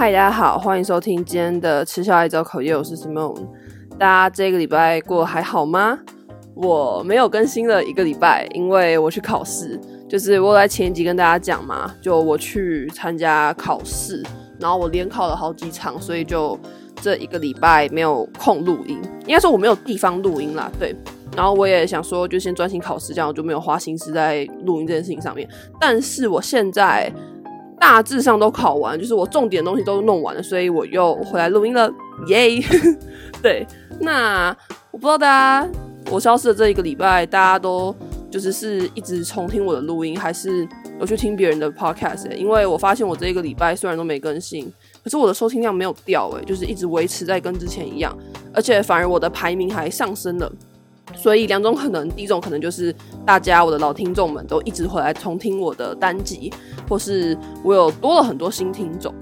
嗨，大家好，欢迎收听今天的吃宵夜找口业，我是 Simone。大家这个礼拜过得还好吗？我没有更新了一个礼拜，因为我去考试。就是我在前一集跟大家讲嘛，就我去参加考试，然后我连考了好几场，所以就这一个礼拜没有空录音。应该说我没有地方录音啦，对。然后我也想说，就先专心考试，这样我就没有花心思在录音这件事情上面。但是我现在大致上都考完，就是我重点的东西都弄完了，所以我又回来录音了，耶！对，那我不知道大家，我消失的这一个礼拜，大家都。就是是一直重听我的录音，还是有去听别人的 podcast？因为我发现我这一个礼拜虽然都没更新，可是我的收听量没有掉，诶，就是一直维持在跟之前一样，而且反而我的排名还上升了。所以两种可能，第一种可能就是大家我的老听众们都一直回来重听我的单集，或是我有多了很多新听众。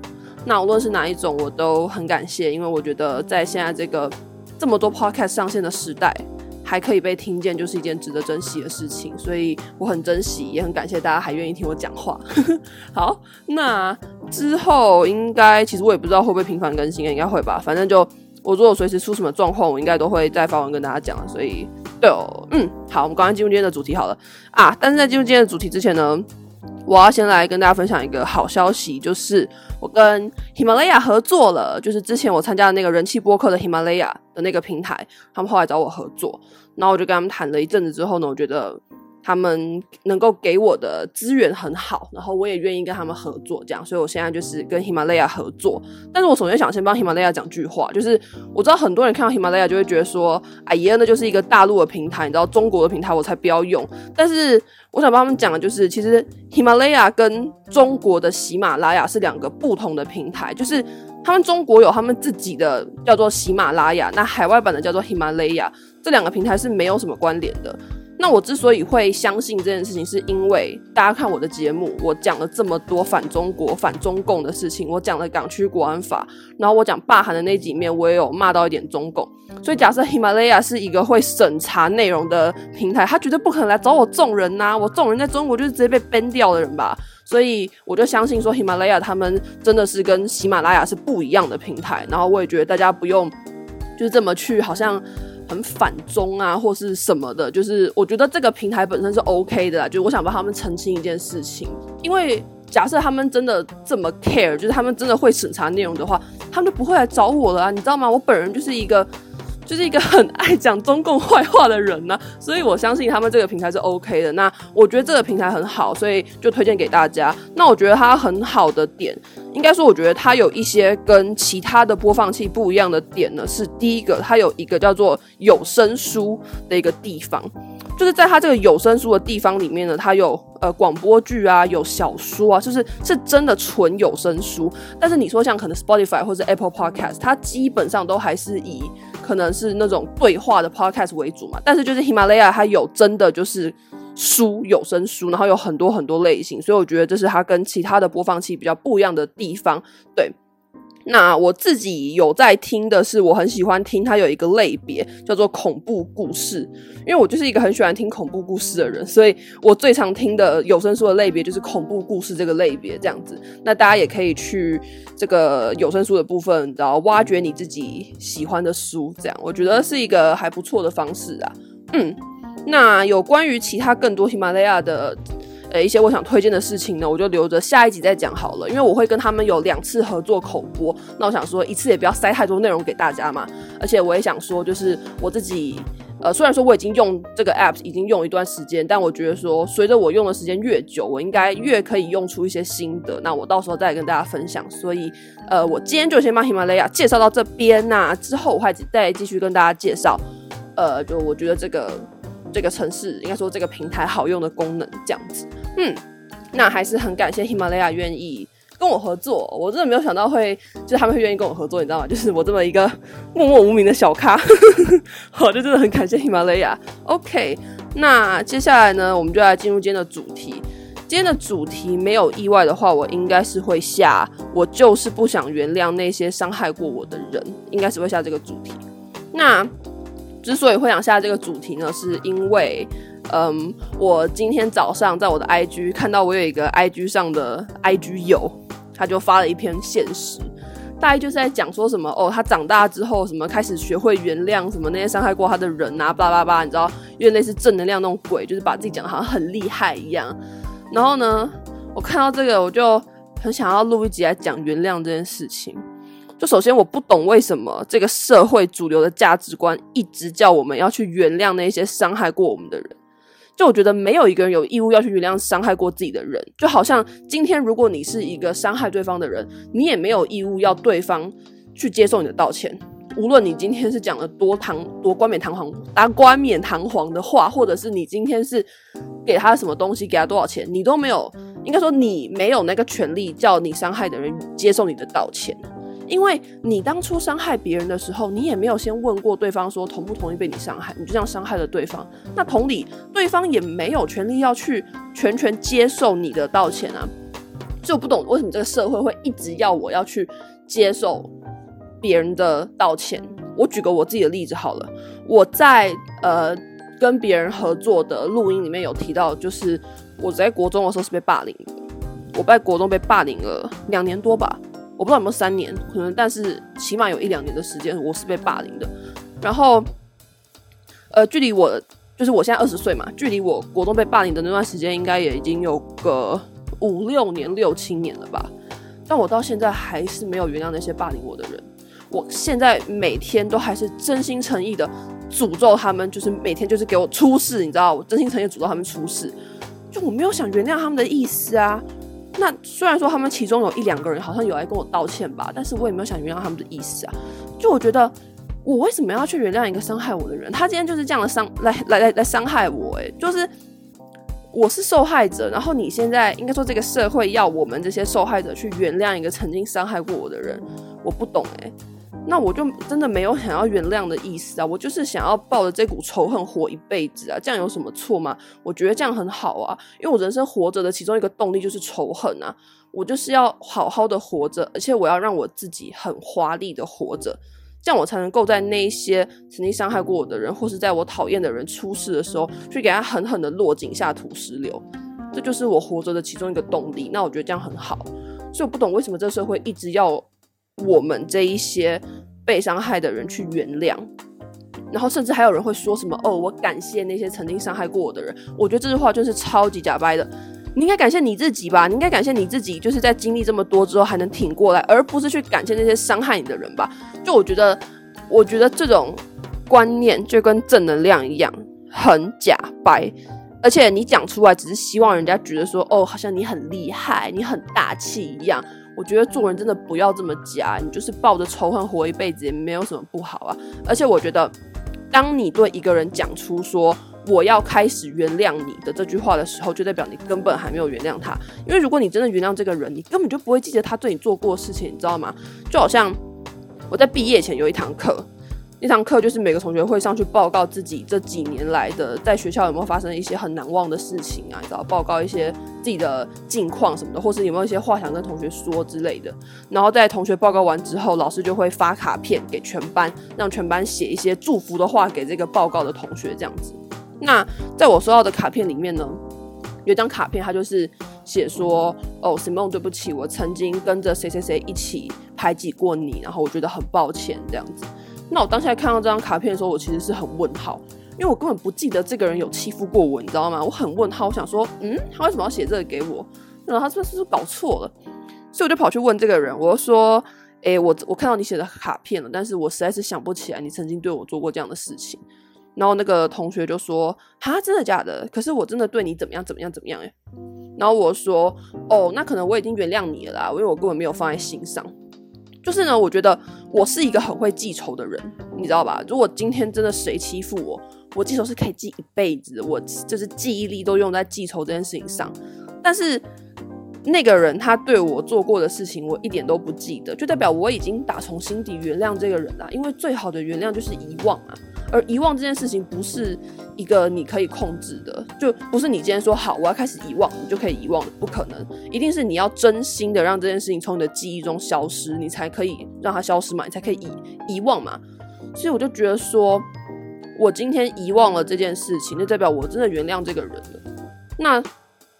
那无论是哪一种，我都很感谢，因为我觉得在现在这个这么多 podcast 上线的时代。还可以被听见，就是一件值得珍惜的事情，所以我很珍惜，也很感谢大家还愿意听我讲话。好，那之后应该其实我也不知道会不会频繁更新，应该会吧。反正就我如果随时出什么状况，我应该都会再发文跟大家讲。所以，对哦，嗯，好，我们赶快进入今天的主题好了啊。但是在进入今天的主题之前呢，我要先来跟大家分享一个好消息，就是我跟喜马拉雅合作了，就是之前我参加的那个人气播客的喜马拉雅的那个平台，他们后来找我合作。然后我就跟他们谈了一阵子之后呢，我觉得他们能够给我的资源很好，然后我也愿意跟他们合作，这样，所以我现在就是跟喜马拉雅合作。但是我首先想先帮喜马拉雅讲句话，就是我知道很多人看到喜马拉雅就会觉得说，哎呀，那就是一个大陆的平台，你知道中国的平台我才不要用。但是我想帮他们讲的就是，其实喜马拉雅跟中国的喜马拉雅是两个不同的平台，就是。他们中国有他们自己的叫做喜马拉雅，那海外版的叫做喜马拉雅，这两个平台是没有什么关联的。那我之所以会相信这件事情，是因为大家看我的节目，我讲了这么多反中国、反中共的事情，我讲了港区国安法，然后我讲罢韩的那几面，我也有骂到一点中共。所以假设喜马拉雅是一个会审查内容的平台，他绝对不可能来找我这种人呐、我这种人在中国就是直接被 ban 掉的人吧。所以我就相信说，喜马拉雅他们真的是跟喜马拉雅是不一样的平台。然后我也觉得大家不用就是这么去好像。很反中啊，或是什么的，就是我觉得这个平台本身是 OK 的啦，就是我想帮他们澄清一件事情，因为假设他们真的这么 care，就是他们真的会审查内容的话，他们就不会来找我了啊，你知道吗？我本人就是一个。就是一个很爱讲中共坏话的人呢、所以我相信他们这个平台是 OK 的。那我觉得这个平台很好，所以就推荐给大家。那我觉得它很好的点，应该说我觉得它有一些跟其他的播放器不一样的点呢。是第一个，它有一个叫做有声书的一个地方，就是在它这个有声书的地方里面呢，它有呃广播剧啊，有小说啊，就是是真的纯有声书。但是你说像可能 Spotify 或者 Apple Podcast，它基本上都还是以可能是那种对话的 podcast 为主嘛，但是就是喜马拉雅它有真的就是书有声书，然后有很多很多类型，所以我觉得这是它跟其他的播放器比较不一样的地方，对。那我自己有在听的是，我很喜欢听它有一个类别叫做恐怖故事，因为我就是一个很喜欢听恐怖故事的人，所以我最常听的有声书的类别就是恐怖故事这个类别这样子。那大家也可以去这个有声书的部分，然后挖掘你自己喜欢的书，这样我觉得是一个还不错的方式啊。嗯，那有关于其他更多喜马拉雅的。呃，一些我想推荐的事情呢，我就留着下一集再讲好了。因为我会跟他们有两次合作口播，那我想说一次也不要塞太多内容给大家嘛。而且我也想说，就是我自己，呃，虽然说我已经用这个 app 已经用一段时间，但我觉得说随着我用的时间越久，我应该越可以用出一些心得。那我到时候再跟大家分享。所以，呃，我今天就先把喜马拉雅介绍到这边呐、啊，之后我会再继续跟大家介绍。呃，就我觉得这个。这个城市应该说这个平台好用的功能这样子，嗯，那还是很感谢喜马拉雅愿意跟我合作，我真的没有想到会就是他们会愿意跟我合作，你知道吗？就是我这么一个默默无名的小咖，好，就真的很感谢喜马拉雅。OK，那接下来呢，我们就来进入今天的主题。今天的主题没有意外的话，我应该是会下，我就是不想原谅那些伤害过我的人，应该是会下这个主题。那。之所以会想下这个主题呢，是因为，嗯，我今天早上在我的 IG 看到我有一个 IG 上的 IG 友，他就发了一篇现实，大概就是在讲说什么哦，他长大之后什么开始学会原谅什么那些伤害过他的人啊，巴拉巴拉，你知道，有点类似正能量那种鬼，就是把自己讲的好像很厉害一样。然后呢，我看到这个我就很想要录一集来讲原谅这件事情。就首先我不懂为什么这个社会主流的价值观一直叫我们要去原谅那些伤害过我们的人。就我觉得没有一个人有义务要去原谅伤害过自己的人，就好像今天如果你是一个伤害对方的人，你也没有义务要对方去接受你的道歉。无论你今天是讲了多堂多冠冕堂皇、打冠冕堂皇的话，或者是你今天是给他什么东西，给他多少钱，你都没有，应该说你没有那个权利叫你伤害的人接受你的道歉。因为你当初伤害别人的时候，你也没有先问过对方说同不同意被你伤害，你就这样伤害了对方。那同理，对方也没有权利要去全权接受你的道歉啊。就不懂为什么这个社会会一直要我要去接受别人的道歉。我举个我自己的例子好了，我在呃跟别人合作的录音里面有提到，就是我在国中的时候是被霸凌，我在国中被霸凌了两年多吧。我不知道有没有三年，可能，但是起码有一两年的时间，我是被霸凌的。然后，呃，距离我就是我现在二十岁嘛，距离我国中被霸凌的那段时间，应该也已经有个五六年、六七年了吧。但我到现在还是没有原谅那些霸凌我的人。我现在每天都还是真心诚意的诅咒他们，就是每天就是给我出事，你知道，我真心诚意诅咒他们出事，就我没有想原谅他们的意思啊。那虽然说他们其中有一两个人好像有来跟我道歉吧，但是我也没有想原谅他们的意思啊。就我觉得，我为什么要去原谅一个伤害我的人？他今天就是这样的伤来来来来伤害我，欸，诶，就是我是受害者，然后你现在应该说这个社会要我们这些受害者去原谅一个曾经伤害过我的人，我不懂诶、那我就真的没有想要原谅的意思啊，我就是想要抱着这股仇恨活一辈子啊，这样有什么错吗？我觉得这样很好啊，因为我人生活着的其中一个动力就是仇恨啊，我就是要好好的活着，而且我要让我自己很华丽的活着，这样我才能够在那些曾经伤害过我的人，或是在我讨厌的人出事的时候，去给他狠狠的落井下土石流，这就是我活着的其中一个动力。那我觉得这样很好，所以我不懂为什么这社会一直要我们这一些。被伤害的人去原谅，然后甚至还有人会说什么哦，我感谢那些曾经伤害过我的人。我觉得这句话就是超级假掰的。你应该感谢你自己吧，你应该感谢你自己，就是在经历这么多之后还能挺过来，而不是去感谢那些伤害你的人吧。就我觉得，我觉得这种观念就跟正能量一样，很假掰。而且你讲出来只是希望人家觉得说哦，好像你很厉害，你很大气一样。我觉得做人真的不要这么假，你就是抱着仇恨活一辈子也没有什么不好啊。而且我觉得，当你对一个人讲出说我要开始原谅你的这句话的时候，就代表你根本还没有原谅他。因为如果你真的原谅这个人，你根本就不会记得他对你做过的事情，你知道吗？就好像我在毕业前有一堂课。那堂课就是每个同学会上去报告自己这几年来的在学校有没有发生一些很难忘的事情啊，你知道，报告一些自己的近况什么的，或是有没有一些话想跟同学说之类的。然后在同学报告完之后，老师就会发卡片给全班，让全班写一些祝福的话给这个报告的同学，这样子。那在我收到的卡片里面呢，有张卡片，它就是写说：“哦，Simon，对不起，我曾经跟着谁谁谁一起排挤过你，然后我觉得很抱歉，这样子。”那我当下看到这张卡片的时候，我其实是很问号，因为我根本不记得这个人有欺负过我，你知道吗？我很问号，我想说，嗯，他为什么要写这个给我？然后他是不是搞错了？所以我就跑去问这个人，我就说，哎、欸，我我看到你写的卡片了，但是我实在是想不起来你曾经对我做过这样的事情。然后那个同学就说，哈，真的假的？可是我真的对你怎么样怎么样怎么样？哎，然后我说，哦，那可能我已经原谅你了啦，因为我根本没有放在心上。就是呢，我觉得我是一个很会记仇的人，你知道吧？如果今天真的谁欺负我，我记仇是可以记一辈子，我就是记忆力都用在记仇这件事情上。但是那个人他对我做过的事情，我一点都不记得，就代表我已经打从心底原谅这个人了。因为最好的原谅就是遗忘啊。而遗忘这件事情不是一个你可以控制的，就不是你今天说好我要开始遗忘，你就可以遗忘的，不可能。一定是你要真心的让这件事情从你的记忆中消失，你才可以让它消失嘛，你才可以遗遗忘嘛。所以我就觉得说，我今天遗忘了这件事情，就代表我真的原谅这个人了。那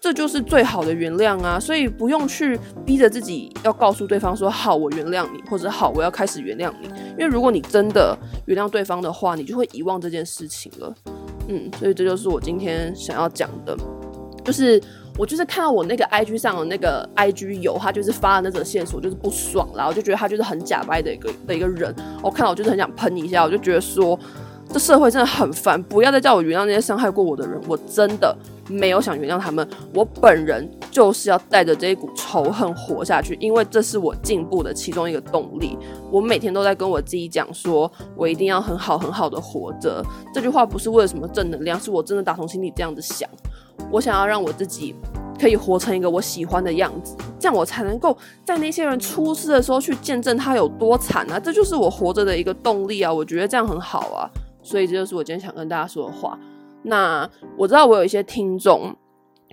这就是最好的原谅啊，所以不用去逼着自己要告诉对方说好，我原谅你，或者好，我要开始原谅你。因为如果你真的原谅对方的话，你就会遗忘这件事情了。嗯，所以这就是我今天想要讲的，就是我就是看到我那个 IG 上的那个 IG 友，他就是发的那种线索，就是不爽啦，我就觉得他就是很假掰的一个的一个人，我看到我就是很想喷一下，我就觉得说。这社会真的很烦，不要再叫我原谅那些伤害过我的人。我真的没有想原谅他们，我本人就是要带着这一股仇恨活下去，因为这是我进步的其中一个动力。我每天都在跟我自己讲，说我一定要很好很好的活着。这句话不是为了什么正能量，是我真的打从心里这样子想。我想要让我自己可以活成一个我喜欢的样子，这样我才能够在那些人出事的时候去见证他有多惨啊！这就是我活着的一个动力啊！我觉得这样很好啊。所以这就是我今天想跟大家说的话。那我知道我有一些听众，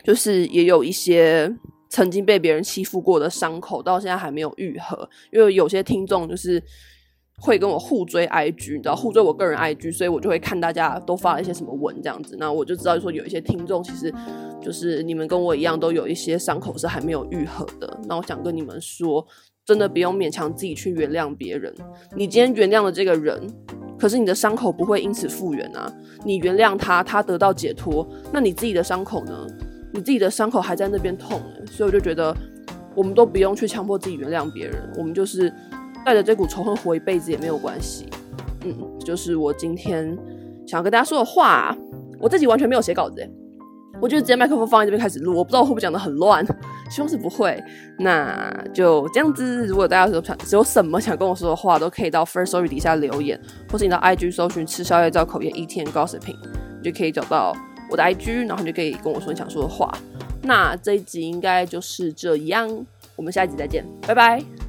就是也有一些曾经被别人欺负过的伤口，到现在还没有愈合。因为有些听众就是会跟我互追 IG，你知道互追我个人 IG，所以我就会看大家都发了一些什么文这样子。那我就知道说有一些听众其实就是你们跟我一样，都有一些伤口是还没有愈合的。那我想跟你们说，真的不用勉强自己去原谅别人。你今天原谅了这个人。可是你的伤口不会因此复原啊！你原谅他，他得到解脱，那你自己的伤口呢？你自己的伤口还在那边痛，所以我就觉得，我们都不用去强迫自己原谅别人，我们就是带着这股仇恨活一辈子也没有关系。嗯，就是我今天想要跟大家说的话，我自己完全没有写稿子。我就直接麦克风放在这边开始录，我不知道会不会讲得很乱，希望是不会。那就这样子，如果大家有想有什么想跟我说的话，都可以到 First Story 底下留言，或是你到 IG 搜寻“吃宵夜造口业一天 Gossiping”，你就可以找到我的 IG，然后你就可以跟我说你想说的话。那这一集应该就是这样，我们下一集再见，拜拜。